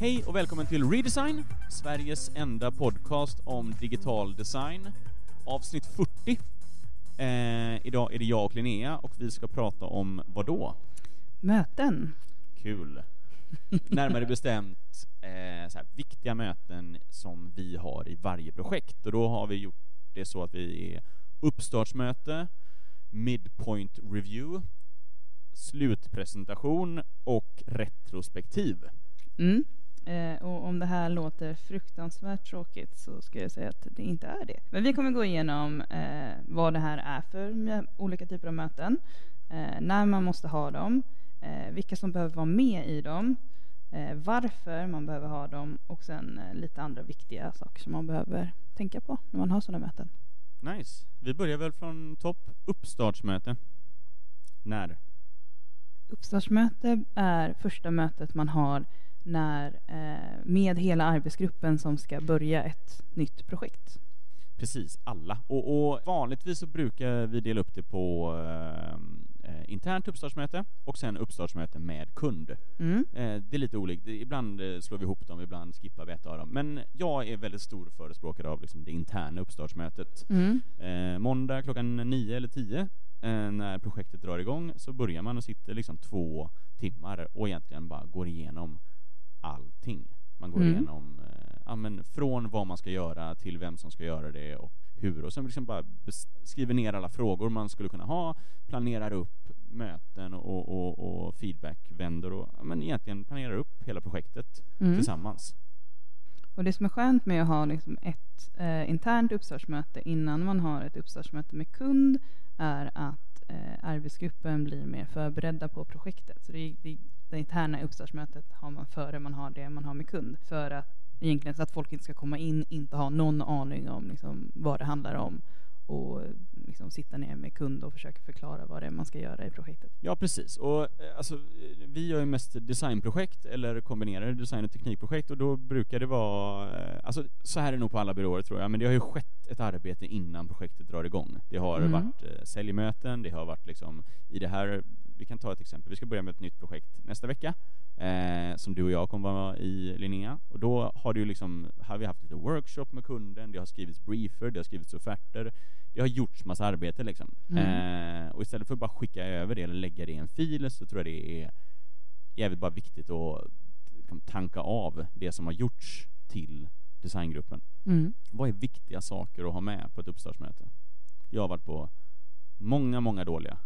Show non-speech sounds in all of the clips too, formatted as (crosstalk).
Hej och välkommen till Redesign, Sveriges enda podcast om digital design. Avsnitt 40. Eh, idag är det jag och Linnea och vi ska prata om vad då? Möten. Kul. Närmare bestämt eh, här, viktiga möten som vi har i varje projekt. Och då har vi gjort det så att vi är uppstartsmöte, midpoint review, slutpresentation och retrospektiv. Mm. Eh, och om det här låter fruktansvärt tråkigt så ska jag säga att det inte är det. Men vi kommer gå igenom eh, vad det här är för olika typer av möten, eh, när man måste ha dem, eh, vilka som behöver vara med i dem, eh, varför man behöver ha dem och sen eh, lite andra viktiga saker som man behöver tänka på när man har sådana möten. Nice. Vi börjar väl från topp. Uppstartsmöte. När? Uppstartsmöte är första mötet man har när, eh, med hela arbetsgruppen som ska börja ett nytt projekt. Precis, alla. Och, och vanligtvis så brukar vi dela upp det på eh, eh, internt uppstartsmöte och sen uppstartsmöte med kund. Mm. Eh, det är lite olikt. Det- Ibland eh, slår vi ihop dem, ibland skippar vi ett av dem. Men jag är väldigt stor förespråkare av liksom, det interna uppstartsmötet. Mm. Eh, måndag klockan nio eller tio eh, när projektet drar igång så börjar man och sitter liksom två timmar och egentligen bara går igenom allting. Man går Mm. igenom eh, ja, men från vad man ska göra till vem som ska göra det och hur och sen liksom bara skriver ner alla frågor man skulle kunna ha, planerar upp möten och, och, och feedbackvändor och ja, men egentligen planerar upp hela projektet Mm. tillsammans. Och det som är skönt med att ha liksom ett eh, internt uppstartsmöte innan man har ett uppstartsmöte med kund är att eh, arbetsgruppen blir mer förberedda på projektet. Så det, det, det interna uppstartsmötet har man före man har det man har med kund. För att egentligen så att folk inte ska komma in, inte ha någon aning om liksom, vad det handlar om och liksom, sitta ner med kund och försöka förklara vad det är man ska göra i projektet. Ja, precis. Och eh, alltså, vi gör ju mest designprojekt eller kombinerade design och teknikprojekt och då brukar det vara, eh, alltså så här är det nog på alla byråer tror jag, men det har ju skett ett arbete innan projektet drar igång. Det har Mm. varit eh, säljmöten, det har varit liksom i det här, vi kan ta ett exempel, vi ska börja med ett nytt projekt nästa vecka eh, som du och jag kommer vara i Linnea och då har det liksom, har vi haft lite workshop med kunden, det har skrivits briefer, det har skrivits offerter, det har gjorts massa arbete liksom. Mm. Eh, och istället för att bara skicka över det eller lägga det i en fil så tror jag det är jävligt bara viktigt att liksom, tanka av det som har gjorts till designgruppen. Mm. Vad är viktiga saker att ha med på ett uppstartsmöte? Jag har varit på många, många dåliga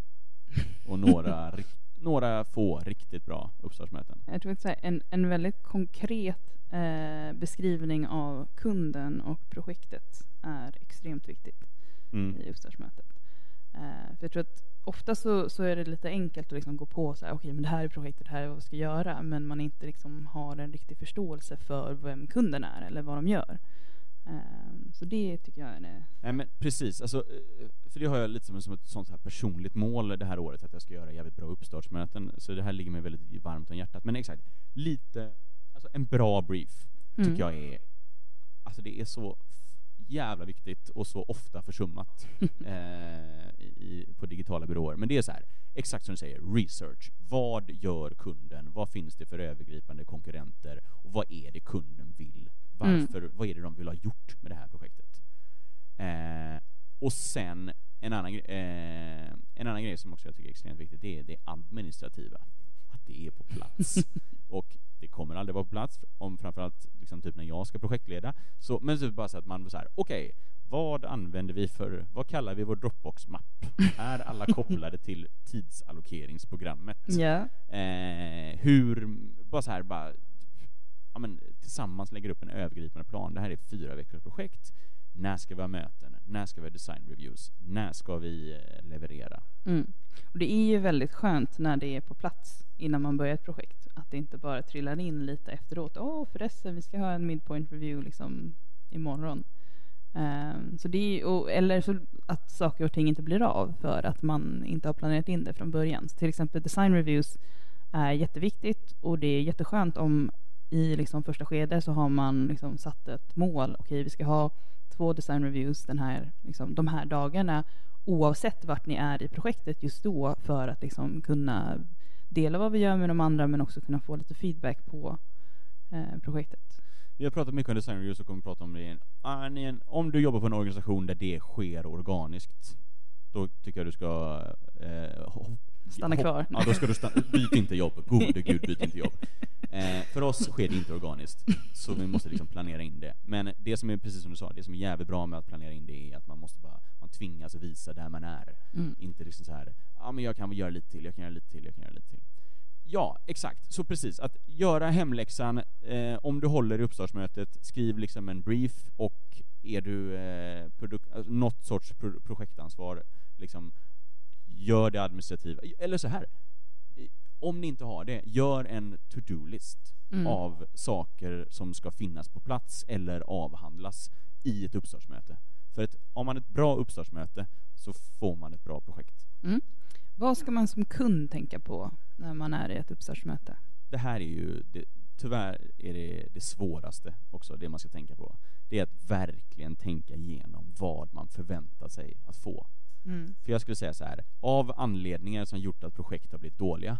och några, några få riktigt bra uppstartsmöten. Jag tror att en, en väldigt konkret eh, beskrivning av kunden och projektet är extremt viktigt Mm. i uppstartsmötet. Eh, för jag tror att ofta så, så är det lite enkelt att liksom gå på så här, okej, men det här är projektet, det här är vad vi ska göra, men man inte liksom har en riktig förståelse för vem kunden är eller vad de gör. Eh, så det tycker jag är. Nej men precis, alltså, eh, för det har jag lite som, som ett sånt här personligt mål det här året, att jag ska göra jävligt bra uppstartsmöten, så det här ligger mig väldigt varmt om hjärtat. Men exakt, lite, alltså en bra brief Mm. tycker jag är, alltså det är så jävla viktigt och så ofta försummat (laughs) eh, i, på digitala byråer. Men det är så här, exakt som du säger, research. Vad gör kunden? Vad finns det för övergripande konkurrenter? Och vad är det kunden vill? Varför? Vad är det de vill ha gjort med det här projektet? Eh, och sen en annan, eh, en annan grej som också jag tycker är extremt viktigt, det är det administrativa. Att det är på plats. (laughs) och det kommer aldrig vara på plats, om framförallt liksom typ när jag ska projektleda. Så, men så bara så att man så här, okej, vad använder vi för, vad kallar vi vår Dropbox-mapp? är alla (laughs) kopplade till tidsallokeringsprogrammet? Ja. Eh, hur, bara så här, bara, ja, men, tillsammans lägger upp en övergripande plan. Det här är ett fyra veckors projekt. När ska vi ha möten? När ska vi ha design reviews? När ska vi eh, leverera? Mm. Och det är ju väldigt skönt när det är på plats innan man börjar ett projekt. Att det inte bara trillar in lite efteråt. Åh förresten, vi ska ha en midpoint review liksom imorgon. Um, så det är, och, eller så att saker och ting inte blir av för att man inte har planerat in det från början. Så till exempel design reviews är jätteviktigt och det är jätteskönt om i liksom första skedet så har man liksom satt ett mål. Okej, vi ska ha två design reviews den här, liksom, de här dagarna oavsett vart ni är i projektet just då för att liksom kunna dela vad vi gör med de andra men också kunna få lite feedback på eh, projektet. Vi har pratat mycket om design reviews och kommer prata om det igen. Om du jobbar på en organisation där det sker organiskt, då tycker jag du ska eh, Stanna hopp- kvar. Ja, då ska du stanna, byt inte jobb. Gode gud, byt inte jobb. (laughs) Eh, för oss sker det inte organiskt, så vi måste liksom planera in det. Men det som är, precis som du sa, det som är jävligt bra med att planera in det är att man måste bara, man tvingas visa där man är. Mm. Inte liksom så här, ja men jag kan väl göra lite till, jag kan göra lite till, jag kan göra lite till. Ja, exakt. Så precis, att göra hemläxan, eh, om du håller i uppstartsmötet, skriv liksom en brief och är du eh, produk- alltså något sorts pro- projektansvar, liksom gör det administrativa. Eller så här, om ni inte har det, gör en to-do-list Mm. av saker som ska finnas på plats eller avhandlas i ett uppstartsmöte. För att om man ett bra uppstartsmöte så får man ett bra projekt. Mm. Vad ska man som kund tänka på när man är i ett uppstartsmöte? det här är ju, det, tyvärr är det det svåraste också, det man ska tänka på. Det är att verkligen tänka igenom vad man förväntar sig att få. Mm. För jag skulle säga så här, av anledningar som gjort att projekt har blivit dåliga,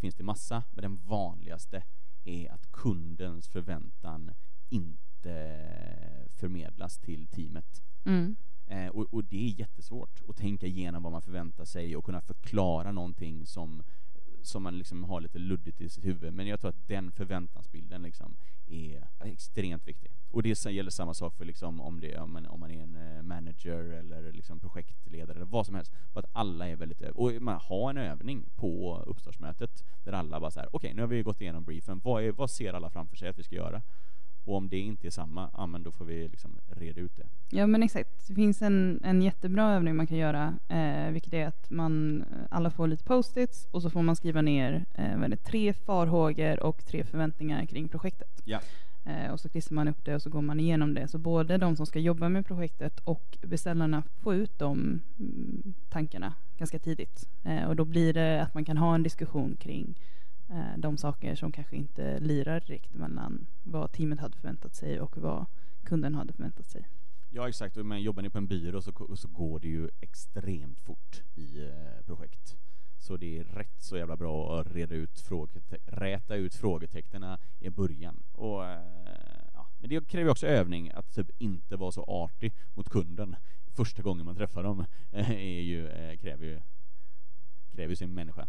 finns det massa, men den vanligaste är att kundens förväntan inte förmedlas till teamet. Mm. Eh, och, och det är jättesvårt att tänka igenom vad man förväntar sig och kunna förklara någonting som, som man liksom har lite luddigt i sitt huvud. Men jag tror att den förväntansbilden liksom är extremt viktig. Och det gäller samma sak för liksom om, det, om, man, om man är en eh, manager eller liksom projektledare eller vad som helst. För att alla är väldigt... Eh, och man har en övning på uppstartsmötet där alla bara så här: okej nu har vi gått igenom briefen, vad, är, vad ser alla framför sig att vi ska göra? Och om det inte är samma, ja men då får vi liksom reda ut det. Ja men exakt. Det finns en, en jättebra övning man kan göra, eh, vilket är att man alla får lite post-its och så får man skriva ner eh, vad det, tre farhågor och tre förväntningar kring projektet. Ja. Eh, och så klistrar man upp det och så går man igenom det. Så både de som ska jobba med projektet och beställarna får ut de mm, tankarna ganska tidigt. Eh, och då blir det att man kan ha en diskussion kring eh, Eh, de saker som kanske inte lirar direkt mellan vad teamet hade förväntat sig och vad kunden hade förväntat sig. Ja exakt, men jobbar ni på en byrå så, så går det ju extremt fort i eh, projekt. Så det är rätt så jävla bra att reda ut frågete- räta ut frågetecknen i början. Och, eh, ja. Men det kräver ju också övning, att typ inte vara så artig mot kunden första gången man träffar dem. eh, är ju, eh, kräver ju kräver ju sin människa.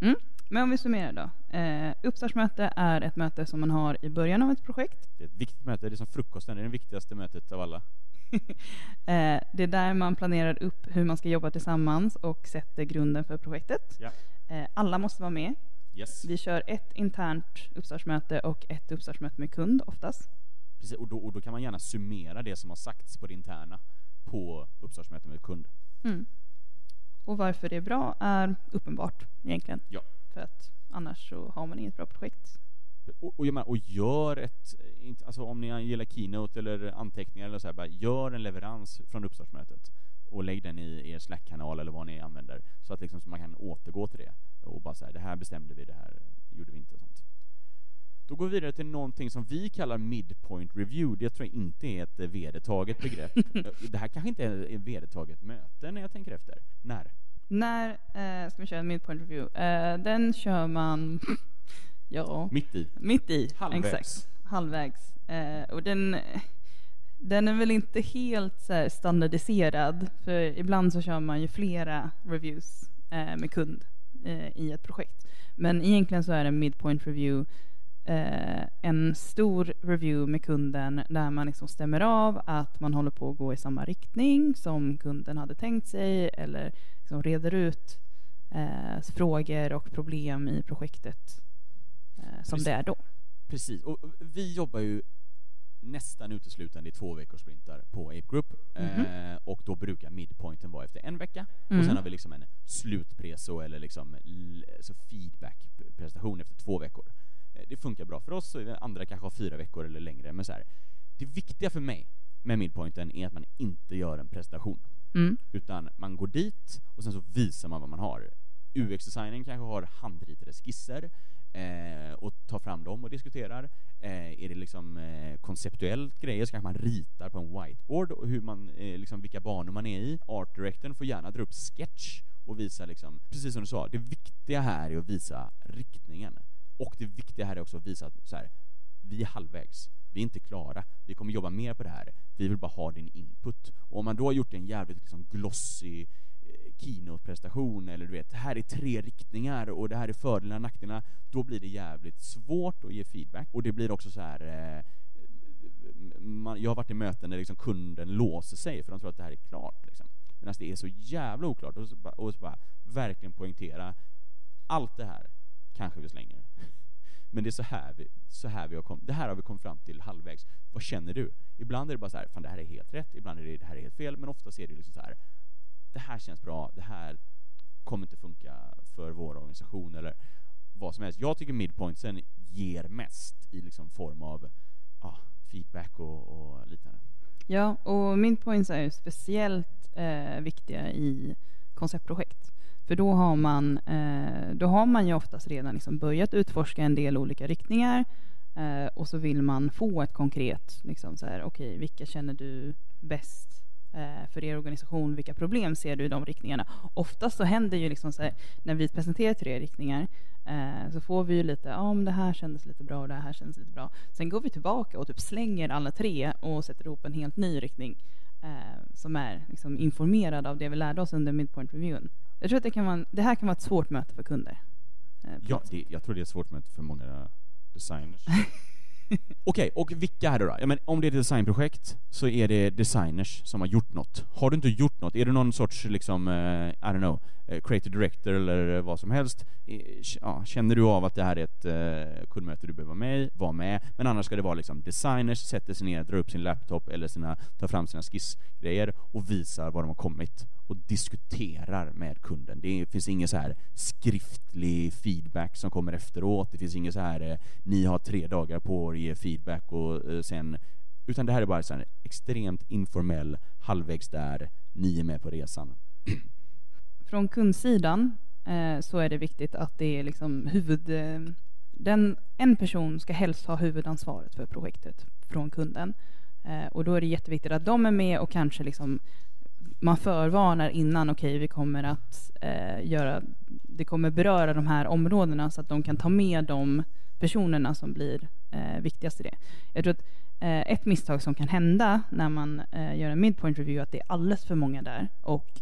Mm. Men om vi summerar då. Eh, uppstartsmöte är ett möte som man har i början av ett projekt. Det är ett viktigt möte, det är som frukosten, det är det viktigaste mötet av alla. (laughs) Eh, det är där man planerar upp hur man ska jobba tillsammans och sätter grunden för projektet. Ja. Eh, alla måste vara med. Yes. Vi kör ett internt uppstartsmöte och ett uppstartsmöte med kund oftast. Precis, och, då, och då kan man gärna summera det som har sagts på det interna på uppstartsmöte med kund. Mm. Och varför det är bra är uppenbart egentligen. Ja. För att annars så har man inget bra projekt. Och, och, jag menar, och gör ett, alltså om ni gillar Keynote eller anteckningar eller så här, bara gör en leverans från uppstartsmötet och lägg den i er Slack-kanal eller vad ni använder så att liksom så man kan återgå till det och bara säga det här bestämde vi, det här gjorde vi inte och sånt. Då går vi vidare till någonting som vi kallar midpoint review. Det tror jag inte är ett vedertaget begrepp. (laughs) det här kanske inte är ett vedertaget möte när jag tänker efter. När? När eh, ska vi köra en midpoint review? Eh, den kör man, (laughs) ja, Mitt i? mitt i. Halvvägs. Exakt. Halvvägs. Eh, och den, den är väl inte helt så här, standardiserad, för ibland så kör man ju flera reviews eh, med kund eh, i ett projekt. Men egentligen så är en midpoint review eh, en stor review med kunden där man liksom stämmer av att man håller på att gå i samma riktning som kunden hade tänkt sig eller liksom reder ut eh, frågor och problem i projektet eh, som Precis. det är då. Precis, och vi jobbar ju nästan uteslutande i två veckors sprintar på Ape Group Mhm. eh, och då brukar midpointen vara efter en vecka Mm. och sen har vi liksom en slutpreso eller liksom l- alltså feedback-prestation efter två veckor. Eh, det funkar bra för oss, och andra kanske har fyra veckor eller längre, men så här, det viktiga för mig med midpointen är att man inte gör en presentation Mm. utan man går dit och sen så visar man vad man har. UX-designern kanske har handritade skisser eh, och tar fram dem och diskuterar. Eh, är det liksom eh, konceptuellt grejer så kanske man ritar på en whiteboard och hur man, eh, liksom vilka banor man är i. Art directorn får gärna dra upp sketch och visa liksom, precis som du sa, det viktiga här är att visa riktningen. Och det viktiga här är också att visa att så här, vi är halvvägs, vi är inte klara, vi kommer jobba mer på det här, vi vill bara ha din input. Och om man då har gjort en jävligt liksom glossy eh, keynote-prestation, eller du vet, här är tre riktningar och det här är fördelarna och nackdelarna, då blir det jävligt svårt att ge feedback. Och det blir också så här eh, man, jag har varit i möten där liksom kunden låser sig för de tror att det här är klart. Liksom. Medan det är så jävla oklart. Och så, bara, och så bara verkligen poängtera, allt det här kanske vi slänger. Men det är så här vi, så här vi har kommit, det här har vi kommit fram till halvvägs. Vad känner du? Ibland är det bara så här, fan det här är helt rätt, ibland är det, det här är helt fel, men ofta är det liksom så här, det här känns bra, det här kommer inte funka för vår organisation eller vad som helst. Jag tycker midpointsen ger mest i liksom form av ah, feedback och, och liknande. Ja, och midpoints är ju speciellt eh, viktiga i konceptprojekt. För då har man, eh, då har man ju oftast redan liksom börjat utforska en del olika riktningar eh, och så vill man få ett konkret, liksom så här, okej, okay, vilka känner du bäst eh, för er organisation? Vilka problem ser du i de riktningarna? Oftast så händer ju liksom så här, när vi presenterar tre riktningar så får vi ju lite, ja, men det här kändes lite bra och det här kändes lite bra. Sen går vi tillbaka och typ slänger alla tre och sätter ihop en helt ny riktning som är liksom informerad av det vi lärde oss under midpoint reviewen. Jag tror att det, kan vara, det här kan vara ett svårt möte för kunder. Eh, ja, det, jag tror det är ett svårt möte för många designers. (laughs) Okej, okay, och vilka är det då? Ja, men om det är ett designprojekt så är det designers som har gjort något. Har du inte gjort något, är du någon sorts liksom, uh, I don't know, uh, creative director eller vad som helst, ja, känner du av att det här är ett uh, kundmöte du behöver vara med i, var med. Men annars ska det vara liksom designers sätter sig ner, drar upp sin laptop eller sina, tar fram sina skissgrejer och visar var de har kommit och diskuterar med kunden. Det finns ingen så här skriftlig feedback som kommer efteråt. Det finns ingen så här, eh, ni har tre dagar på er att ge feedback och eh, sen utan det här är bara så här extremt informell, halvvägs där, ni är med på resan. (clears throat) Från kundsidan eh, så är det viktigt att det är liksom huvud... Eh, den, en person ska helst ha huvudansvaret för projektet från kunden. Eh, och då är det jätteviktigt att de är med och kanske liksom man förvarnar innan, okej, okay, vi kommer att eh, göra, det kommer beröra de här områdena så att de kan ta med de personerna som blir eh, viktigast i det. Jag tror att eh, ett misstag som kan hända när man eh, gör en midpoint review är att det är alldeles för många där och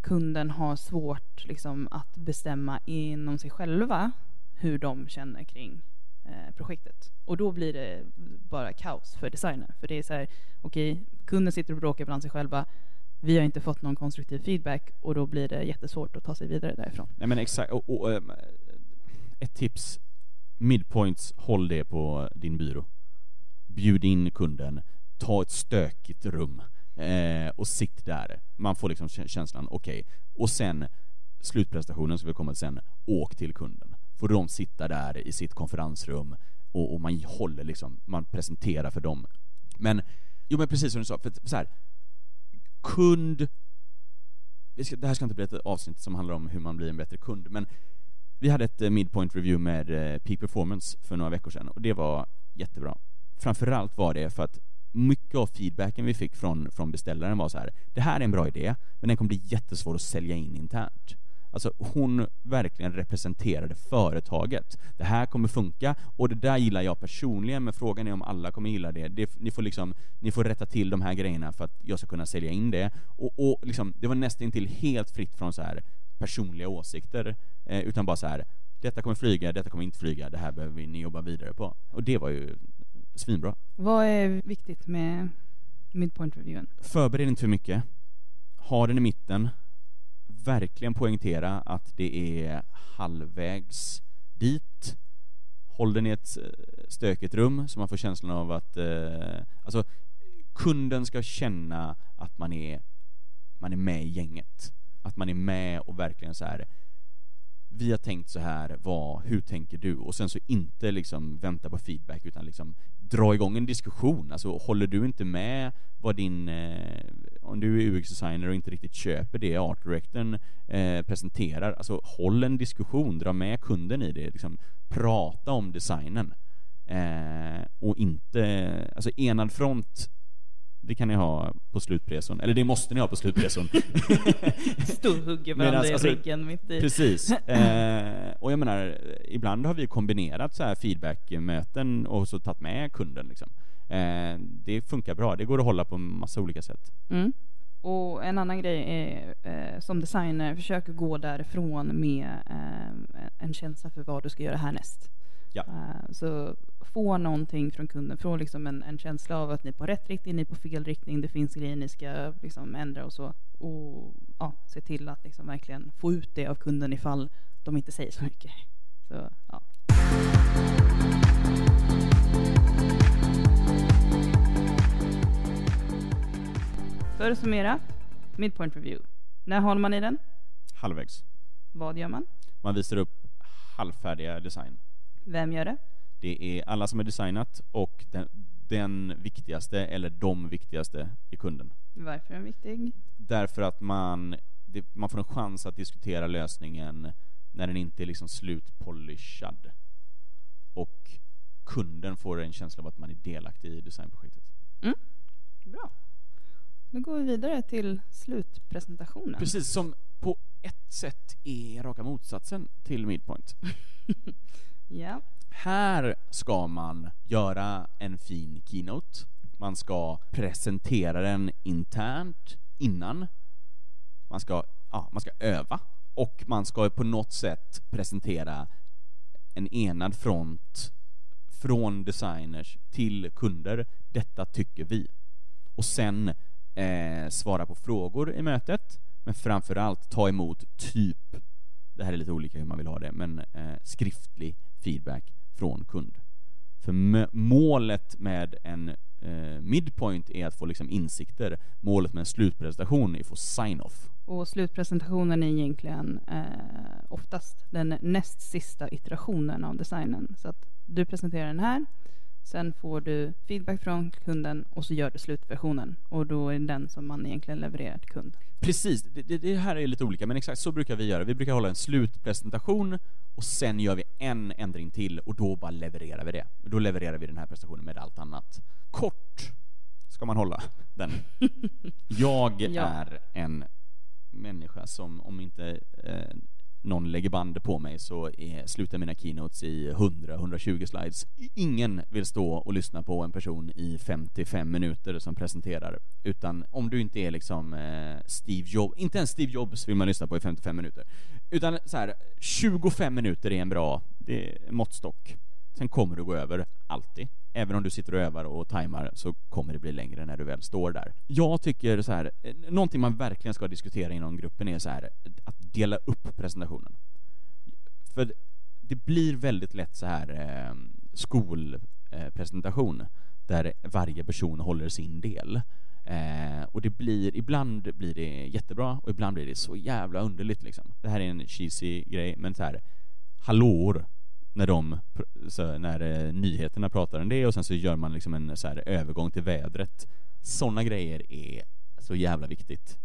kunden har svårt liksom, att bestämma inom sig själva hur de känner kring eh, projektet. Och då blir det bara kaos för designer. För det är så här, okej, okay, kunden sitter och bråkar bland sig själva vi har inte fått någon konstruktiv feedback och då blir det jättesvårt att ta sig vidare därifrån. Nej men exakt, och, och, um, ett tips, midpoints, håll det på din byrå. Bjud in kunden, ta ett stökigt rum eh, och sitt där. Man får liksom känslan, okej. Okay. Och sen slutprestationen som vi kommer till sen, åk till kunden. Får de sitta där i sitt konferensrum och, och man håller liksom, man presenterar för dem. Men, jo men precis som du sa, för så här, kund... Det här ska inte bli ett avsnitt som handlar om hur man blir en bättre kund, men vi hade ett eh, midpoint review med eh, Peak Performance för några veckor sedan och det var jättebra. Framförallt var det för att mycket av feedbacken vi fick från, från beställaren var så här, det här är en bra idé, men den kommer bli jättesvår att sälja in internt. Alltså hon verkligen representerade företaget. Det här kommer funka, och det där gillar jag personligen, men frågan är om alla kommer gilla det. det ni, får liksom, ni får rätta till de här grejerna för att jag ska kunna sälja in det. Och, och liksom, det var nästan till helt fritt från så här personliga åsikter, eh, utan bara så här, detta kommer flyga, detta kommer inte flyga, det här behöver ni jobba vidare på. Och det var ju svinbra. Vad är viktigt med midpoint-reviewen? Förbered inte för mycket. Ha den i mitten, verkligen poängtera att det är halvvägs dit. Håll den i ett eh, stökigt rum så man får känslan av att eh, alltså, kunden ska känna att man är, man är med i gänget. Att man är med och verkligen så här vi har tänkt så här, vad, hur tänker du? Och sen så inte liksom vänta på feedback utan liksom dra igång en diskussion. Alltså håller du inte med vad din, eh, om du är UX-designer och inte riktigt köper det art directorn eh, presenterar, alltså håll en diskussion, dra med kunden i det, liksom prata om designen. Eh, och inte, alltså enad front det kan ni ha på slutpreson, eller det måste ni ha på slutpreson. (laughs) Storhugger varandra Medans, i alltså, ryggen mitt i. Precis. (laughs) Eh, och jag menar, ibland har vi kombinerat så här feedbackmöten och så tagit med kunden liksom. Eh, det funkar bra, det går att hålla på massa olika sätt. Mm. Och en annan grej är eh, som designer, försök gå därifrån med eh, en känsla för vad du ska göra härnäst. Ja. Eh, så få någonting från kunden, få liksom en, en känsla av att ni är på rätt riktning, ni är på fel riktning, det finns grejer ni ska liksom ändra och så. Och ja, se till att liksom verkligen få ut det av kunden ifall de inte säger så mycket. Så, ja. För att summera, midpoint review. När håller man i den? Halvvägs. Vad gör man? Man visar upp halvfärdiga design. Vem gör det? Det är alla som är designat och den, den viktigaste, eller de viktigaste, i kunden. Varför är den viktig? Därför att man, det, man får en chans att diskutera lösningen när den inte är liksom slutpolishad. Och kunden får en känsla av att man är delaktig i designprojektet. Mm. Bra. Då går vi vidare till slutpresentationen. Precis som på ett sätt är raka motsatsen till Midpoint. (laughs) Ja. Här ska man göra en fin keynote. Man ska presentera den internt innan. Man ska, ja, man ska öva. Och man ska på något sätt presentera en enad front från designers till kunder. Detta tycker vi. Och sen eh, svara på frågor i mötet, men framför allt ta emot typ, det här är lite olika hur man vill ha det, men eh, skriftlig feedback från kund. För målet med en eh, midpoint är att få liksom insikter. Målet med en slutpresentation är att få sign-off. Och slutpresentationen är egentligen eh, oftast den näst sista iterationen av designen. Så att du presenterar den här, sen får du feedback från kunden och så gör du slutversionen. Och då är det den som man egentligen levererar till kund. Precis, det, det, här är lite olika, men exakt så brukar vi göra. Vi brukar hålla en slutpresentation och sen gör vi en ändring till och då bara levererar vi det. Då levererar vi den här prestationen med allt annat. Kort ska man hålla den. (laughs) Jag Ja. är en människa som, om inte eh, någon lägger band på mig, så är, slutar mina keynotes i 100-120 slides. Ingen vill stå och lyssna på en person i 55 minuter som presenterar, utan om du inte är liksom eh, Steve Jobs, inte ens Steve Jobs vill man lyssna på i 55 minuter, utan så här 25 minuter är en bra det är måttstock. Sen kommer du gå över, alltid. Även om du sitter och övar och tajmar så kommer det bli längre när du väl står där. Jag tycker så här, någonting man verkligen ska diskutera inom gruppen är så här, att dela upp presentationen. För det blir väldigt lätt så här eh, skolpresentation eh, där varje person håller sin del. Eh, och det blir, ibland blir det jättebra och ibland blir det så jävla underligt liksom. Det här är en cheesy grej, men så här hallåor när de, så, när eh, nyheterna pratar om det och sen så gör man liksom en så här övergång till vädret. Sådana grejer är så jävla viktigt.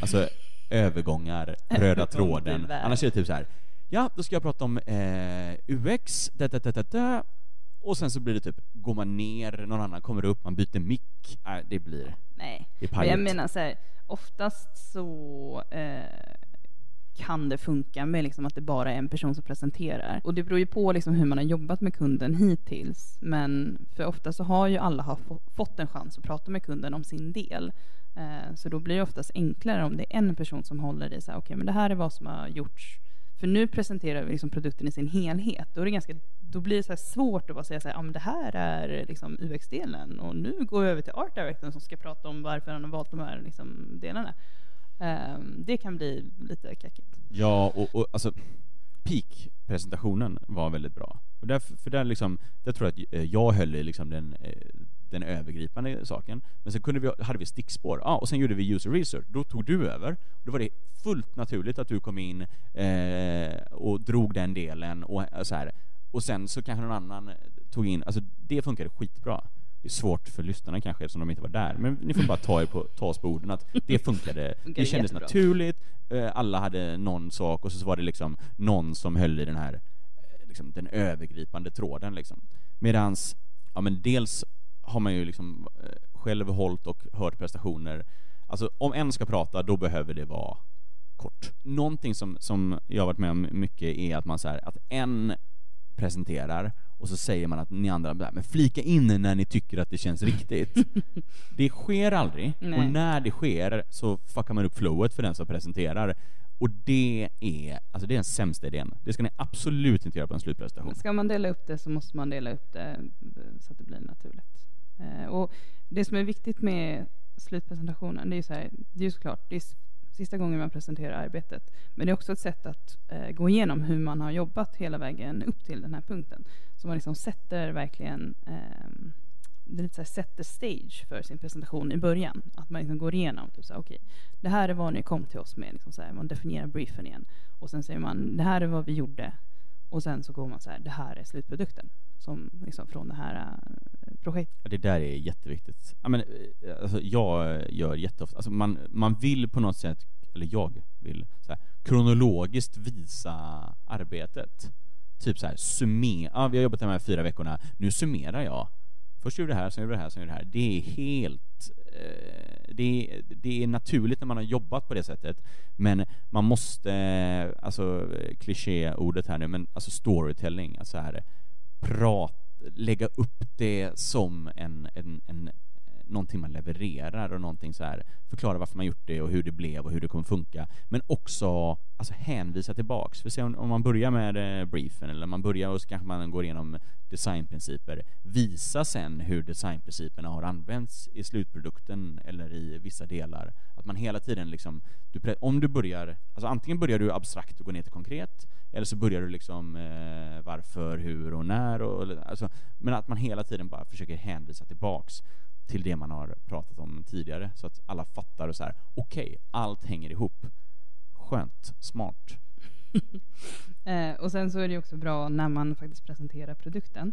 Alltså (laughs) övergångar, röda tråden. Annars är det typ så här. ja, då ska jag prata om eh, UX, da, da, da, da, da. och sen så blir det typ, går man ner, någon annan kommer upp, man byter mick. Nej, det blir, Nej. det är Men jag menar så här, oftast så eh, kan det funka med liksom att det bara är en person som presenterar. Och det beror ju på liksom hur man har jobbat med kunden hittills. Men för ofta så har ju alla har fått en chans att prata med kunden om sin del. Eh, så då blir det oftast enklare om det är en person som håller i så här, okej men det här är vad som har gjorts. För nu presenterar vi liksom produkten i sin helhet. Då, är det ganska, då blir det så här svårt att bara säga så här, ja men det här är liksom UX-delen och nu går jag över till Art Directorn som ska prata om varför han har valt de här liksom, delarna. Ehm, det kan bli lite kackigt. Ja, och, och alltså peak-presentationen var väldigt bra. Och där, för där, liksom, där tror jag att eh, jag höll i liksom den, eh, den övergripande saken. Men sen kunde vi, hade vi stickspår, ja, och sen gjorde vi user research. Då tog du över. Då var det fullt naturligt att du kom in eh, och drog den delen och eh, så här. Och sen så kanske någon annan tog in, alltså det funkade skitbra. Det är svårt för lyssnarna kanske eftersom de inte var där, men ni får bara ta, er på, ta oss på orden att det (laughs) funkade. Det kändes jättebra. naturligt, eh, alla hade någon sak och så var det liksom någon som höll i den här eh, liksom, den övergripande tråden liksom. Medans, ja men dels har man ju liksom eh, själv hållit och hört prestationer. Alltså om en ska prata, då behöver det vara kort. Någonting som, som jag har varit med om mycket är att man så här, att en presenterar och så säger man att ni andra, men flika in när ni tycker att det känns riktigt. (laughs) det sker aldrig, Nej. och när det sker så fuckar man upp flowet för den som presenterar. Och det är, alltså det är den sämsta idén. Det ska ni absolut inte göra på en slutpresentation. Ska man dela upp det så måste man dela upp det så att det blir naturligt. Eh, och det som är viktigt med slutpresentationen, det är ju så här, det är ju såklart, det är sista gången man presenterar arbetet. Men det är också ett sätt att eh, gå igenom hur man har jobbat hela vägen upp till den här punkten. Så man liksom sätter verkligen eh, det är lite så här set the stage för sin presentation i början. Att man liksom går igenom, typ så här, okay, det här är vad ni kom till oss med. Liksom så här, man definierar briefen igen. Och sen säger man, det här är vad vi gjorde. Och sen så går man så här, det här är slutprodukten. Som liksom från det här eh, projektet. Ja, Det där är jätteviktigt. Ja, men, eh, alltså, jag gör jätteofta, alltså, man, man vill på något sätt, eller jag vill, så här, kronologiskt visa arbetet. Typ så här, summera, ja, vi har jobbat de här fyra veckorna, nu summerar jag. Först gör du det här, sen gör du det här, sen gör du det här. Det är helt... Eh, det, är, det är naturligt när man har jobbat på det sättet, men man måste, eh, alltså klichéordet här nu, men alltså storytelling, alltså här, prat, lägga upp det som en, en, en någonting man levererar och någonting så här förklara varför man gjort det och hur det blev och hur det kommer funka men också alltså hänvisa tillbaks. För se om, om man börjar med eh, briefen eller man börjar och så kanske man går igenom designprinciper visa sen hur designprinciperna har använts i slutprodukten eller i vissa delar. Att man hela tiden liksom, du, om du börjar, alltså antingen börjar du abstrakt och går ner till konkret eller så börjar du liksom eh, varför, hur och när och, alltså, men att man hela tiden bara försöker hänvisa tillbaks till det man har pratat om tidigare så att alla fattar och så här. okej, allt hänger ihop. Skönt, smart. (laughs) Eh, och sen så är det ju också bra när man faktiskt presenterar produkten.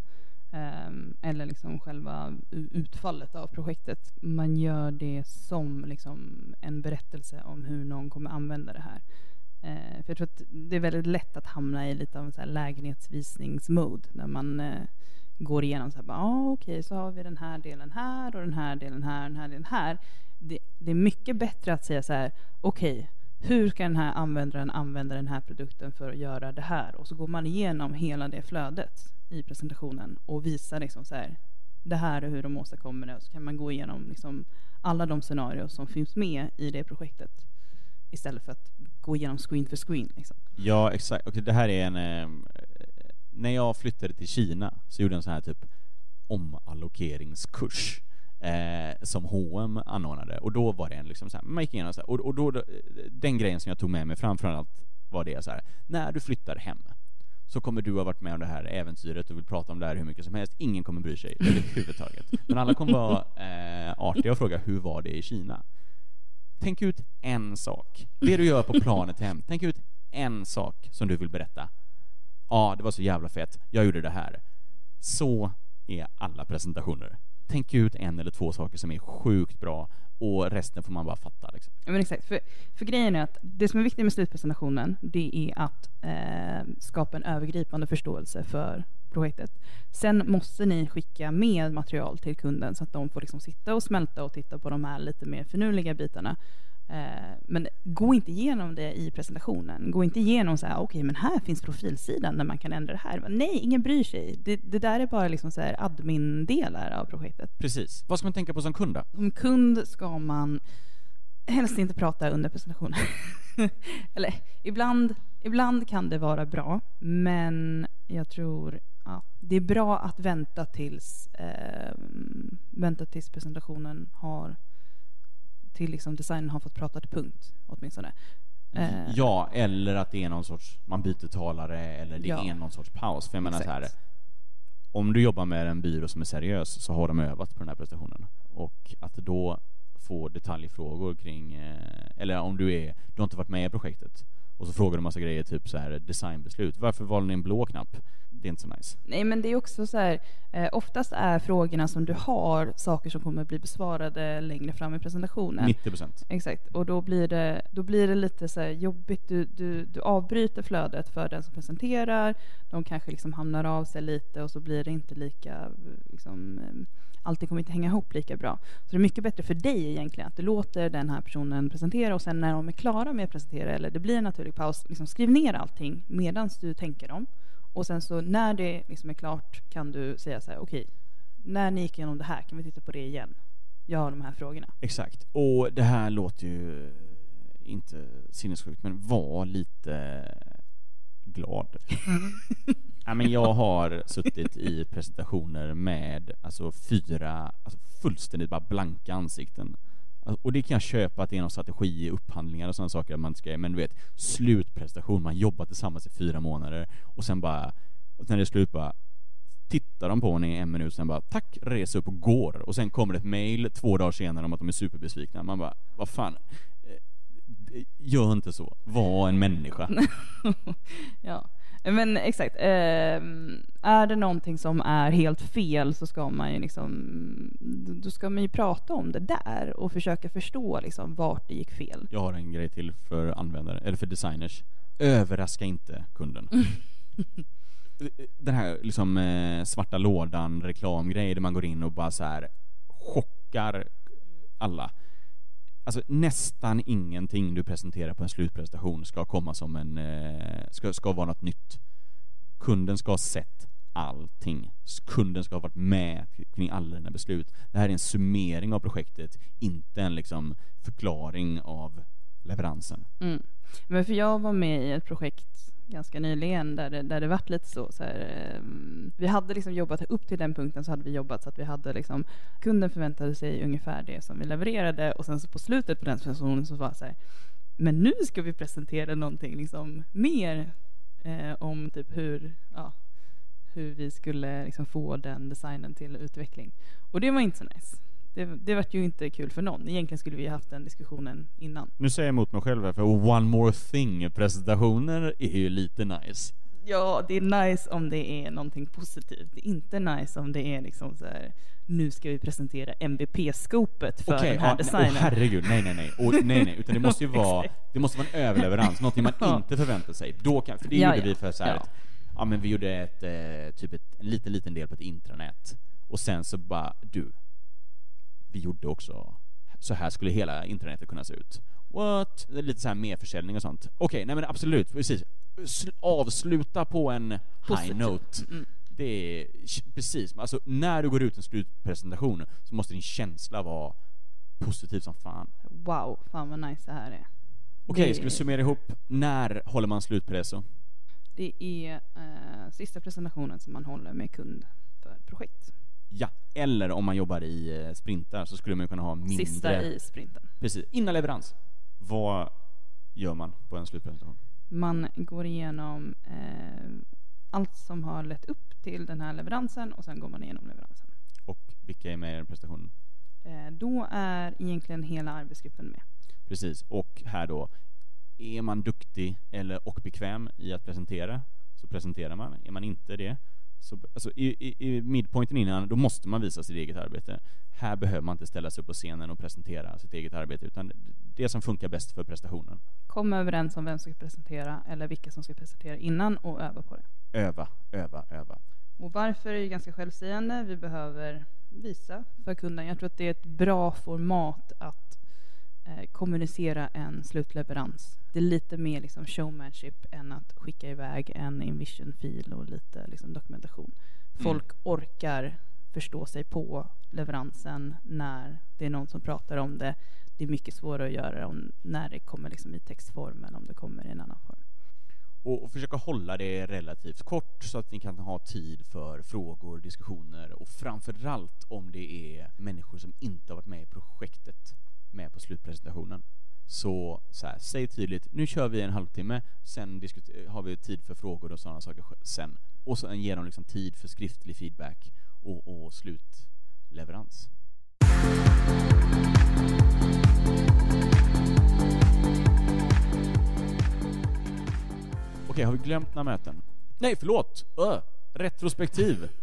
eh, eller liksom själva utfallet av projektet. Man gör det som liksom en berättelse om hur någon kommer använda det här. Eh, för jag tror att det är väldigt lätt att hamna i lite av en så här lägenhetsvisningsmode. När man eh, går igenom så här, bara, ah, okej, så har vi den här delen här och den här delen här och den här delen här. Det, det är mycket bättre att säga så här, okej, hur ska den här användaren använda den här produkten för att göra det här? Och så går man igenom hela det flödet i presentationen och visar liksom så här, det här är hur de åstadkommer det. Och så kan man gå igenom liksom alla de scenarier som finns med i det projektet istället för att gå igenom screen för screen. Liksom. Ja, exakt. Och det här är en... Eh, när jag flyttade till Kina så gjorde jag en sån här typ omallokeringskurs eh, som H&M anordnade och då var det en liksom så här, man gick igenom så här, och, och då, den grejen som jag tog med mig framförallt var det så här, när du flyttar hem så kommer du ha varit med om det här äventyret och vill prata om det här hur mycket som helst. Ingen kommer bry sig överhuvudtaget. Men alla kommer vara eh, artiga och fråga hur var det i Kina? Tänk ut en sak. Det du gör på planet hem. Tänk ut en sak som du vill berätta. Ja, det var så jävla fett. Jag gjorde det här. Så är alla presentationer. Tänk ut en eller två saker som är sjukt bra och resten får man bara fatta. Liksom. Ja, men exakt. För, för grejen är att det som är viktigt med slutpresentationen det är att eh, skapa en övergripande förståelse för projektet. Sen måste ni skicka med material till kunden så att de får liksom sitta och smälta och titta på de här lite mer finurliga bitarna. Eh, men gå inte igenom det i presentationen. Gå inte igenom så här, okej, men här finns profilsidan där man kan ändra det här. Nej, ingen bryr sig. Det, det där är bara liksom så här admin-delar av projektet. Precis. Vad ska man tänka på som kund då? Som kund ska man helst inte prata under presentationen. (laughs) Eller ibland, ibland kan det vara bra, men jag tror att det är bra att vänta tills, eh, vänta tills presentationen har till liksom designen har fått prata till punkt åtminstone. Eh, Ja, eller att det är någon sorts, man byter talare eller det Ja. är någon sorts paus. För jag menar så här, om du jobbar med en byrå som är seriös så har de övat på den här prestationen. Och att då få detaljfrågor kring, eh, eller om du är, du har inte varit med i projektet och så frågar du massa grejer, typ så här designbeslut. Varför valde ni en blå knapp? Det är inte så nice. Nej, men det är också så här, eh, oftast är frågorna som du har saker som kommer bli besvarade längre fram i presentationen. 90 procent. Exakt, och då blir det, då blir det lite så här jobbigt. Du, du, du avbryter flödet för den som presenterar. De kanske liksom hamnar av sig lite och så blir det inte lika, liksom, eh, allting kommer inte hänga ihop lika bra. Så det är mycket bättre för dig egentligen att du låter den här personen presentera och sen när de är klara med att presentera eller det blir en naturlig paus, liksom skriv ner allting medan du tänker dem. Och sen så när det liksom är klart kan du säga så här, okej, när ni gick igenom det här, kan vi titta på det igen? Jag har de här frågorna. Exakt. Och det här låter ju inte sinnessjukt, men var lite glad. (laughs) ja, men jag har suttit i presentationer med alltså, fyra alltså, fullständigt bara blanka ansikten. Alltså, och det kan jag köpa att det är någon strategi i upphandlingar och sådana saker man ska, men du vet, slutprestation, man jobbar tillsammans i fyra månader och sen bara, när det är slut bara, tittar de på en i en minut, sen bara tack, reser upp och går. Och sen kommer det ett mail två dagar senare om att de är superbesvikna. Man bara, vad fan, eh, gör inte så. Var en människa. (laughs) ja. Men exakt. Eh, är det någonting som är helt fel så ska man ju liksom, då ska man ju prata om det där och försöka förstå liksom vart det gick fel. Jag har en grej till för användare, eller för designers. Överraska inte kunden. (laughs) Den här liksom eh, svarta lådan reklamgrej där man går in och bara så här chockar alla. Alltså nästan ingenting du presenterar på en slutpresentation ska komma som en, eh, ska, ska vara något nytt. Kunden ska ha sett allting. Kunden ska ha varit med kring alla dina beslut. Det här är en summering av projektet, inte en liksom förklaring av leveransen. Mm. Men för jag var med i ett projekt ganska nyligen där det, där det vart lite så, så här, um, vi hade liksom jobbat upp till den punkten så hade vi jobbat så att vi hade liksom kunden förväntade sig ungefär det som vi levererade och sen så på slutet på den presentationen så var det så här men nu ska vi presentera någonting liksom mer eh, om typ hur, ja, hur vi skulle liksom få den designen till utveckling. Och det var inte så nice. Det, det var ju inte kul för någon. Egentligen skulle vi haft den diskussionen innan. Nu säger jag emot mig själv här, för one more thing-presentationer är ju lite nice. Ja, det är nice om det är någonting positivt. Det är inte nice om det är liksom så här, nu ska vi presentera MVP-skopet för Okej, den här ja, designen. Åh herregud, nej nej nej. Och, nej nej, utan det måste ju (laughs) vara, det måste vara en överleverans, någonting man (laughs) Ja. inte förväntar sig. Då kan, för det Ja, gjorde vi för så här, Ja. ja men vi gjorde ett, eh, typ ett, en liten liten del på ett intranät. Och sen så bara, du, vi gjorde också, så här skulle hela intranätet kunna se ut. What? Lite så här merförsäljning och sånt. Okej, nej men absolut, precis. Sl- avsluta på en high Positivt. note. Mm. Det är precis, alltså när du går ut en slutpresentation så måste din känsla vara positiv som fan. Wow, fan vad nice det här är. Okej, Det- ska vi summera ihop? När håller man slutpresso? Det är eh, sista presentationen som man håller med kund för projekt. Ja, eller om man jobbar i eh, sprintar så skulle man kunna ha mindre... Sista i sprinten. Precis, innan leverans. Vad gör man på en slutpresentation? Man går igenom eh, allt som har lett upp till den här leveransen och sen går man igenom leveransen. Och vilka är med i den presentationen? Eh, då är egentligen hela arbetsgruppen med. Precis, och här då, är man duktig eller och bekväm i att presentera så presenterar man. Är man inte det så, alltså i, i, i midpointen innan, då måste man visa sitt eget arbete. Här behöver man inte ställa sig upp på scenen och presentera sitt eget arbete, utan det som funkar bäst för prestationen. Kom överens om vem som ska presentera eller vilka som ska presentera innan och öva på det. Öva, öva, öva. Och varför är ju ganska självsägande. Vi behöver visa för kunden. Jag tror att det är ett bra format att eh, kommunicera en slutleverans. Det är lite mer liksom showmanship än att skicka iväg en invision-fil och lite liksom dokumentation. Folk orkar förstå sig på leveransen när det är någon som pratar om det. Det är mycket svårare att göra om, när det kommer liksom i textform än om det kommer i en annan form. Och, och försöka hålla det relativt kort så att ni kan ha tid för frågor, diskussioner och framförallt om det är människor som inte har varit med i projektet med på slutpresentationen. Så, så här, säg tydligt, nu kör vi en halvtimme, sen har vi tid för frågor och sådana saker sen. Och sen ger de liksom tid för skriftlig feedback och, och slutleverans. Okej, har vi glömt några möten? Nej, förlåt! Ö. retrospektiv. (laughs)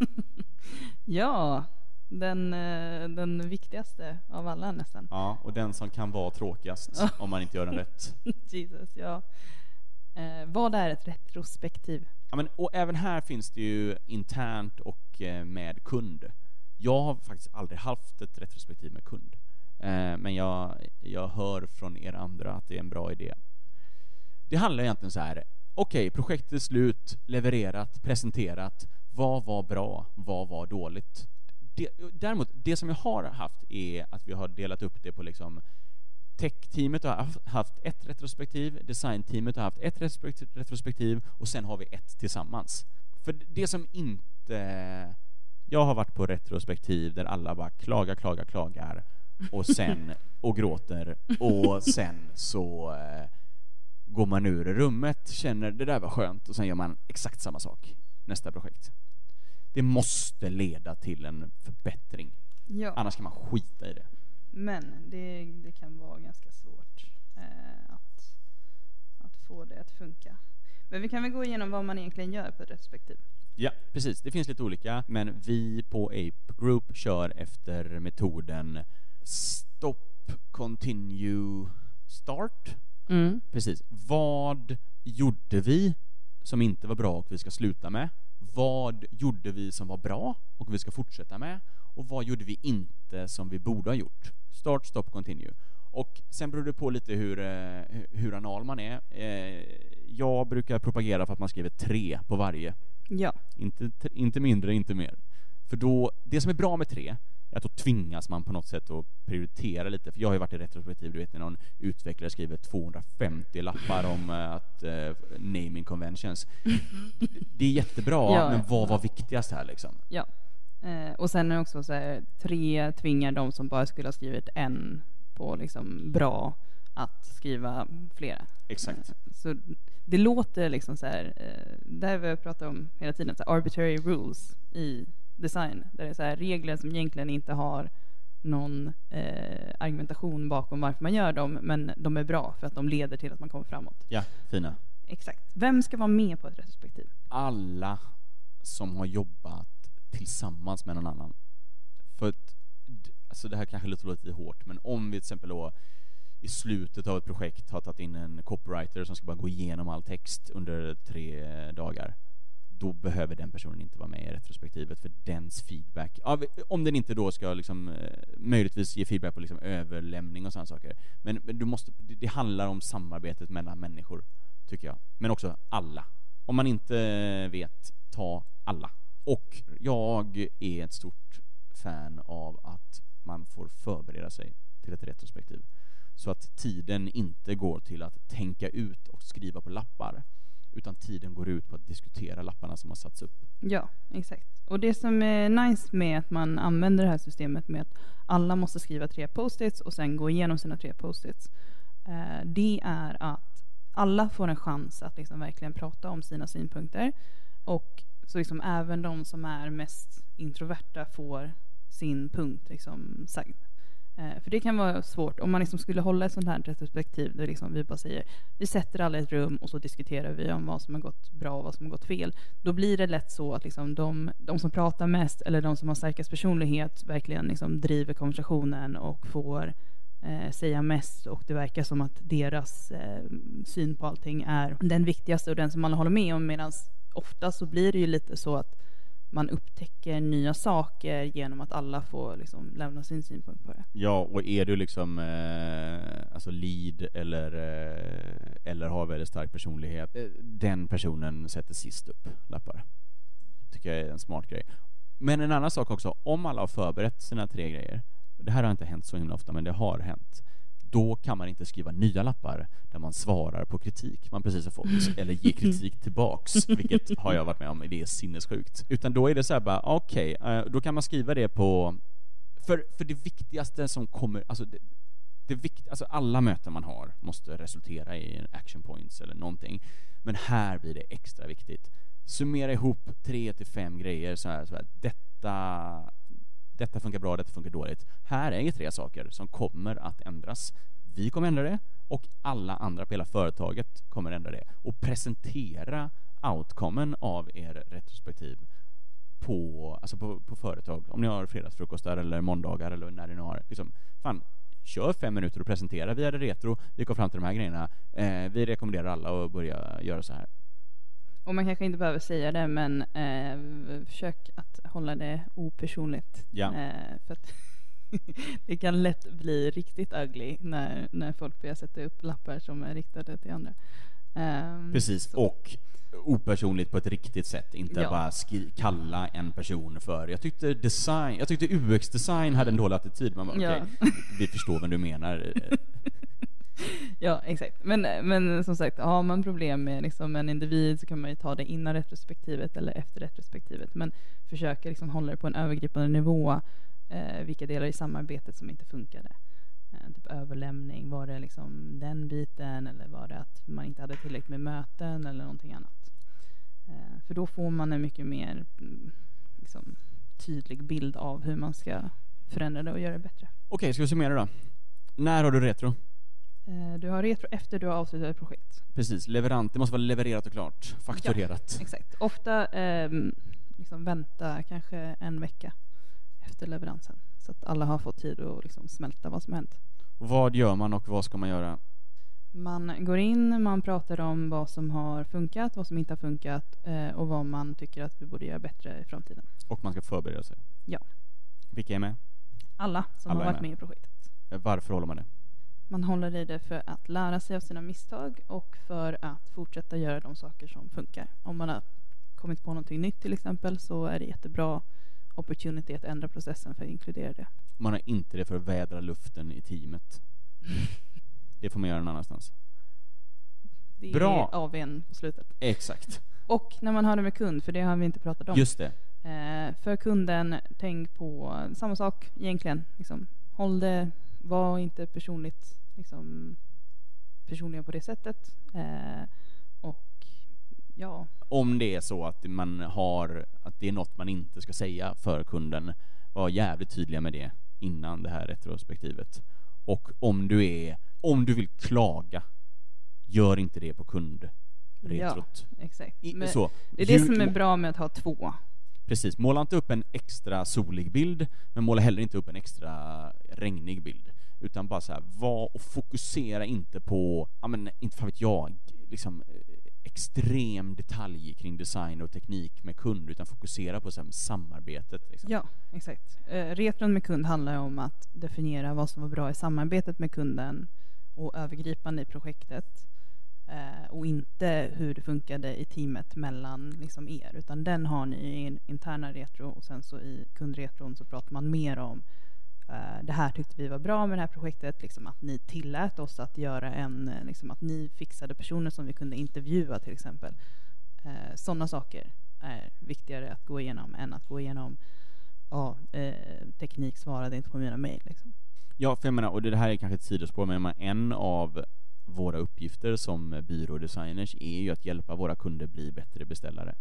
Ja, den, eh, den viktigaste av alla nästan. Ja, och den som kan vara tråkigast om man inte gör den rätt. (laughs) Jesus, ja. Eh, vad är ett retrospektiv? Ja, men, och även här finns det ju internt och eh, med kund. Jag har faktiskt aldrig haft ett retrospektiv med kund. Eh, men jag, jag hör från er andra att det är en bra idé. Det handlar egentligen så här. Okej, projektet är slut, levererat, presenterat. Vad var bra? Vad var dåligt? Det, däremot, det som jag har haft är att vi har delat upp det på liksom Tech-teamet har haft ett retrospektiv, design-teamet har haft ett retrospektiv och sen har vi ett tillsammans. För det som inte... Jag har varit på retrospektiv där alla bara klagar, klagar, klagar och sen (laughs) och gråter och sen så eh, går man ur rummet, känner det där var skönt och sen gör man exakt samma sak nästa projekt. Det måste leda till en förbättring. Ja. Annars kan man skita i det. Men det, det kan vara ganska svårt eh, att, att få det att funka. Men vi kan väl gå igenom vad man egentligen gör på ett retrospektiv. Ja, precis. Det finns lite olika, men vi på Ape Group kör efter metoden Stop, Continue, Start. Mm. Precis. Vad gjorde vi som inte var bra och vi ska sluta med? Vad gjorde vi som var bra och vi ska fortsätta med? Och vad gjorde vi inte som vi borde ha gjort? Start, stop, continue. Och sen beror det på lite hur, eh, hur anal man är. Eh, jag brukar propagera för att man skriver tre på varje. Ja. Inte, inte mindre, inte mer. För då, det som är bra med tre att då tvingas man på något sätt att prioritera lite. För jag har ju varit i retrospektiv, du vet när någon utvecklare skriver 250 lappar om uh, att uh, naming conventions. Det är jättebra, Ja. men vad var viktigast här liksom? ja. Eh, och sen är det också så här, tre tvingar de som bara skulle ha skrivit en på liksom bra att skriva flera. Exakt. Så det låter liksom så här, eh, det här vi har pratat om hela tiden, så arbitrary rules i design. Där det är så här regler som egentligen inte har någon eh, argumentation bakom varför man gör dem, men de är bra för att de leder till att man kommer framåt. Ja, fina. Exakt. Vem ska vara med på ett retrospektiv? Alla som har jobbat tillsammans med någon annan. För att, alltså det här kanske låter lite hårt, men om vi till exempel då i slutet av ett projekt har tagit in en copywriter som ska bara gå igenom all text under tre dagar, då behöver den personen inte vara med i retrospektivet för dens feedback, om den inte då ska liksom, eh, möjligtvis ge feedback på liksom överlämning och sådana saker. Men, men du måste, det det handlar om samarbetet mellan människor, tycker jag. Men också alla. Om man inte vet, ta alla. Och jag är ett stort fan av att man får förbereda sig till ett retrospektiv. Så att tiden inte går till att tänka ut och skriva på lappar, utan tiden går ut på att diskutera lapparna som har satts upp. Ja, exakt. Och det som är nice med att man använder det här systemet med att alla måste skriva tre post-its och sen gå igenom sina tre post-its, eh, det är att alla får en chans att liksom verkligen prata om sina synpunkter. Och så liksom även de som är mest introverta får sin punkt liksom sagd. Eh, för det kan vara svårt. Om man liksom skulle hålla ett sånt här retrospektiv där liksom vi bara säger vi sätter alla i ett rum och så diskuterar vi om vad som har gått bra och vad som har gått fel. Då blir det lätt så att liksom de, de som pratar mest eller de som har starkast personlighet verkligen liksom driver konversationen och får eh, säga mest. Och det verkar som att deras eh, syn på allting är den viktigaste och den som alla håller med om. Medan ofta så blir det ju lite så att man upptäcker nya saker genom att alla får liksom lämna sin synpunkt på det. Ja, och är du liksom eh, alltså lead eller, eh, eller har väldigt stark personlighet, eh, den personen sätter sist upp lappar. Tycker jag är en smart grej. Men en annan sak också, om alla har förberett sina tre grejer, det här har inte hänt så himla ofta, men det har hänt, då kan man inte skriva nya lappar där man svarar på kritik man precis har fått, (laughs) eller ger kritik tillbaks, vilket har jag varit med om, det är sinnessjukt. Utan då är det så här bara, okej, eh, då kan man skriva det på för, för det viktigaste som kommer, alltså det, det vikt, alltså alla möten man har måste resultera i action points eller någonting. Men här blir det extra viktigt. Summera ihop tre till fem grejer så här, så här detta, detta funkar bra, detta funkar dåligt. Här är tre saker som kommer att ändras. Vi kommer ändra det och alla andra på hela företaget kommer ändra det. Och presentera outcomen av er retrospektiv på, alltså på, på företag, om ni har fredagsfrukostar eller måndagar eller när ni har, liksom, fan, kör fem minuter och presentera. Vi hade retro, vi kom fram till de här grejerna. Eh, vi rekommenderar alla att börja göra så här. Och man kanske inte behöver säga det, men eh, försök att hålla det opersonligt. Ja. Eh, för att (laughs) det kan lätt bli riktigt ugly när, när folk börjar sätta upp lappar som är riktade till andra. Ehm, Precis, så- och opersonligt på ett riktigt sätt, inte Ja. bara kalla en person för, jag tyckte design, jag tyckte UX-design hade en dålig attityd, man bara Ja. okej, vi förstår vad du menar. (laughs) Ja, exakt. Men, men som sagt, har man problem med liksom en individ så kan man ju ta det innan retrospektivet eller efter retrospektivet. Men försöka liksom hålla det på en övergripande nivå. Eh, vilka delar i samarbetet som inte funkade. Eh, typ överlämning, var det liksom den biten eller var det att man inte hade tillräckligt med möten eller någonting annat. Eh, för då får man en mycket mer mm, liksom, tydlig bild av hur man ska förändra det och göra det bättre. Okej, ska vi summera då? När har du retro? Eh, du har retro efter du har avslutat ett projekt. Precis, leverant, det måste vara levererat och klart, fakturerat. Exakt. Ofta ehm, liksom vänta kanske en vecka efter leveransen. Så att alla har fått tid att liksom smälta vad som har hänt. Vad gör man och vad ska man göra? Man går in, man pratar om vad som har funkat, vad som inte har funkat eh, och vad man tycker att vi borde göra bättre i framtiden. Och man ska förbereda sig. Ja. Vilka är med? Alla som Alla har varit med. med i projektet. Eh, Varför håller man det? Man håller i det för att lära sig av sina misstag och för att fortsätta göra de saker som funkar. Om man har kommit på någonting nytt till exempel så är det jättebra opportunity att ändra processen för att inkludera det. Man har inte det för att vädra luften i teamet. (laughs) Det får man göra någon annanstans. Det Bra. är AWn på slutet. Exakt. Och när man har det med kund, för det har vi inte pratat om. Just det. Eh, för kunden, tänk på samma sak egentligen. Liksom, håll det, var inte personligt liksom, personliga på det sättet. Eh, och ja, Om det är så att man har, att det är något man inte ska säga för kunden, var jävligt tydliga med det innan det här retrospektivet. Och om du är, om du vill klaga, gör inte det på kundretrot. exakt. I- så, det är det som är bra med att ha två. Precis, måla inte upp en extra solig bild, men måla heller inte upp en extra regnig bild. Utan bara så här, var och fokusera inte på, ja men inte fan vet jag, liksom extrem detalj kring design och teknik med kund, utan fokusera på så samarbetet. Liksom. Ja, exakt. Eh, retron med kund handlar om att definiera vad som var bra i samarbetet med kunden och övergripande i projektet. Eh, och inte hur det funkade i teamet mellan liksom er. Utan den har ni i interna retro och sen så i kundretron så pratar man mer om Eh, det här tyckte vi var bra med det här projektet. Liksom att ni tillät oss att göra en, eh, liksom att ni fixade personer som vi kunde intervjua till exempel. Eh, Sådana saker är viktigare att gå igenom än att gå igenom ja, eh, teknik svarade inte på mina mejl. Liksom. Ja, för jag menar, och det här är kanske ett sidospår, men menar, en av våra uppgifter som eh, byrådesigners är ju att hjälpa våra kunder bli bättre beställare.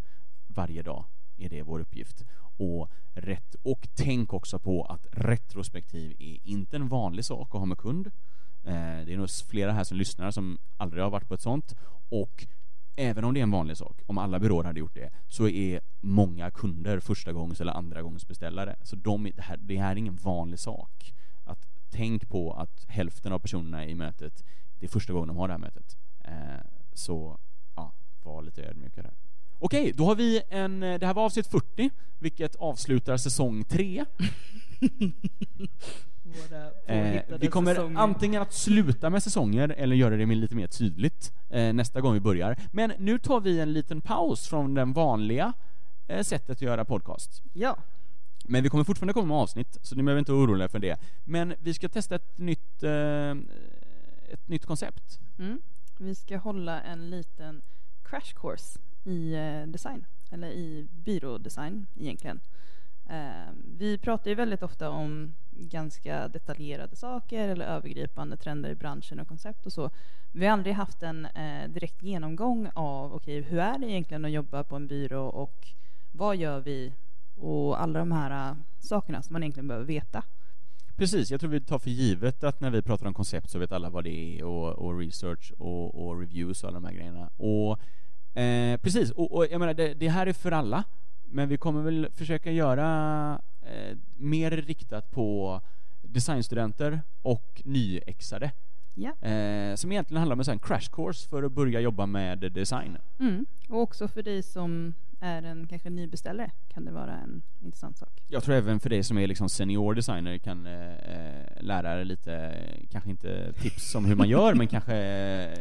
Varje dag är det vår uppgift. Och, rätt, och tänk också på att retrospektiv är inte en vanlig sak att ha med kund. Eh, det är nog flera här som lyssnar som aldrig har varit på ett sånt. Och även om det är en vanlig sak, om alla byråer hade gjort det, så är många kunder första gångs eller andra gångs beställare. Så de, det, här, det här är ingen vanlig sak. Att tänk på att hälften av personerna i mötet, det är första gången de har det här mötet. Eh, så, ja, var lite ödmjuka där. Okej, då har vi en, det här var avsnitt 40, vilket avslutar säsong 3. (laughs) Eh, vi kommer antingen att sluta med säsonger eller göra det med lite mer tydligt eh, nästa gång vi börjar. Men nu tar vi en liten paus från den vanliga eh, sättet att göra podcast. Ja, Men vi kommer fortfarande komma med avsnitt, så ni behöver inte vara oroliga för det. Men vi ska testa ett nytt, eh, ett nytt koncept. mm. vi ska hålla en liten crash course i eh, design, eller i byrådesign egentligen. Eh, vi pratar ju väldigt ofta om ganska detaljerade saker eller övergripande trender i branschen och koncept och så. Vi har aldrig haft en eh, direkt genomgång av okej, hur är det egentligen att jobba på en byrå och vad gör vi och alla de här eh, sakerna som man egentligen behöver veta. Precis, jag tror vi tar för givet att när vi pratar om koncept så vet alla vad det är och, och research och, och reviews och alla de här grejerna. Och, eh, precis, och, och jag menar det, det här är för alla. men vi kommer väl försöka göra eh, mer riktat på designstudenter och nyexade. Ja. Eh, som egentligen handlar om en crash course för att börja jobba med design. Mm. Och också för dig som är en kanske nybeställare kan det vara en intressant sak. Jag tror även för dig som är liksom senior designer kan eh, eh lära dig lite, kanske inte tips om hur man gör, men kanske eh,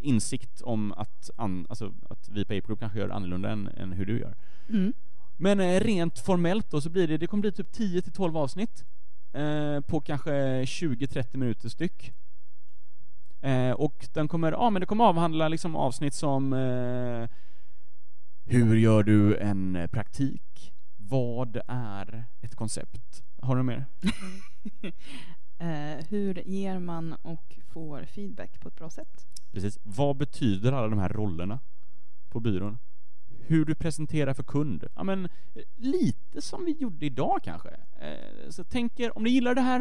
insikt om att, an, alltså, att vi på Ape kanske gör annorlunda än, än hur du gör. Mm. Men eh, rent formellt då så blir det, det kommer bli typ 10 till 12 avsnitt eh, på kanske 20-30 minuter styck. Eh, och den kommer, ja men det kommer avhandla liksom avsnitt som eh, hur gör du en praktik? Vad är ett koncept? Har du mer? (laughs) eh, hur ger man och får feedback på ett bra sätt? Precis. Vad betyder alla de här rollerna på byrån? Hur du presenterar för kund? Ja, men lite som vi gjorde idag kanske. Eh, så tänker, om ni gillar det här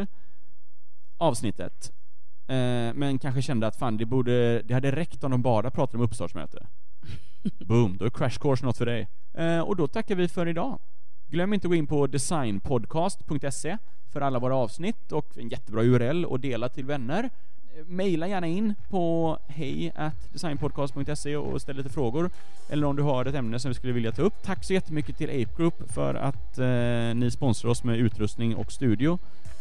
eh, avsnittet, eh, men kanske kände att fan, det, borde, det hade räckt om de bara pratade om uppstartsmöte. Boom, då är Crash Course något för dig. Eh, och då tackar vi för idag. Glöm inte att gå in på designpodcast.se för alla våra avsnitt och en jättebra URL och dela till vänner. Eh, maila gärna in på hej designpodcast.se och ställ lite frågor. Eller om du har ett ämne som vi skulle vilja ta upp. Tack så jättemycket till Ape Group för att eh, ni sponsrar oss med utrustning och studio.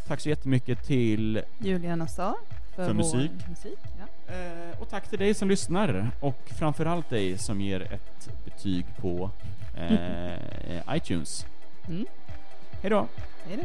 Tack så jättemycket till Julia Nassar för, för musik. musik ja. Eh, och tack till dig som lyssnar och framförallt dig som ger ett betyg på eh, (laughs) iTunes. Mm. Hej då! Hej då!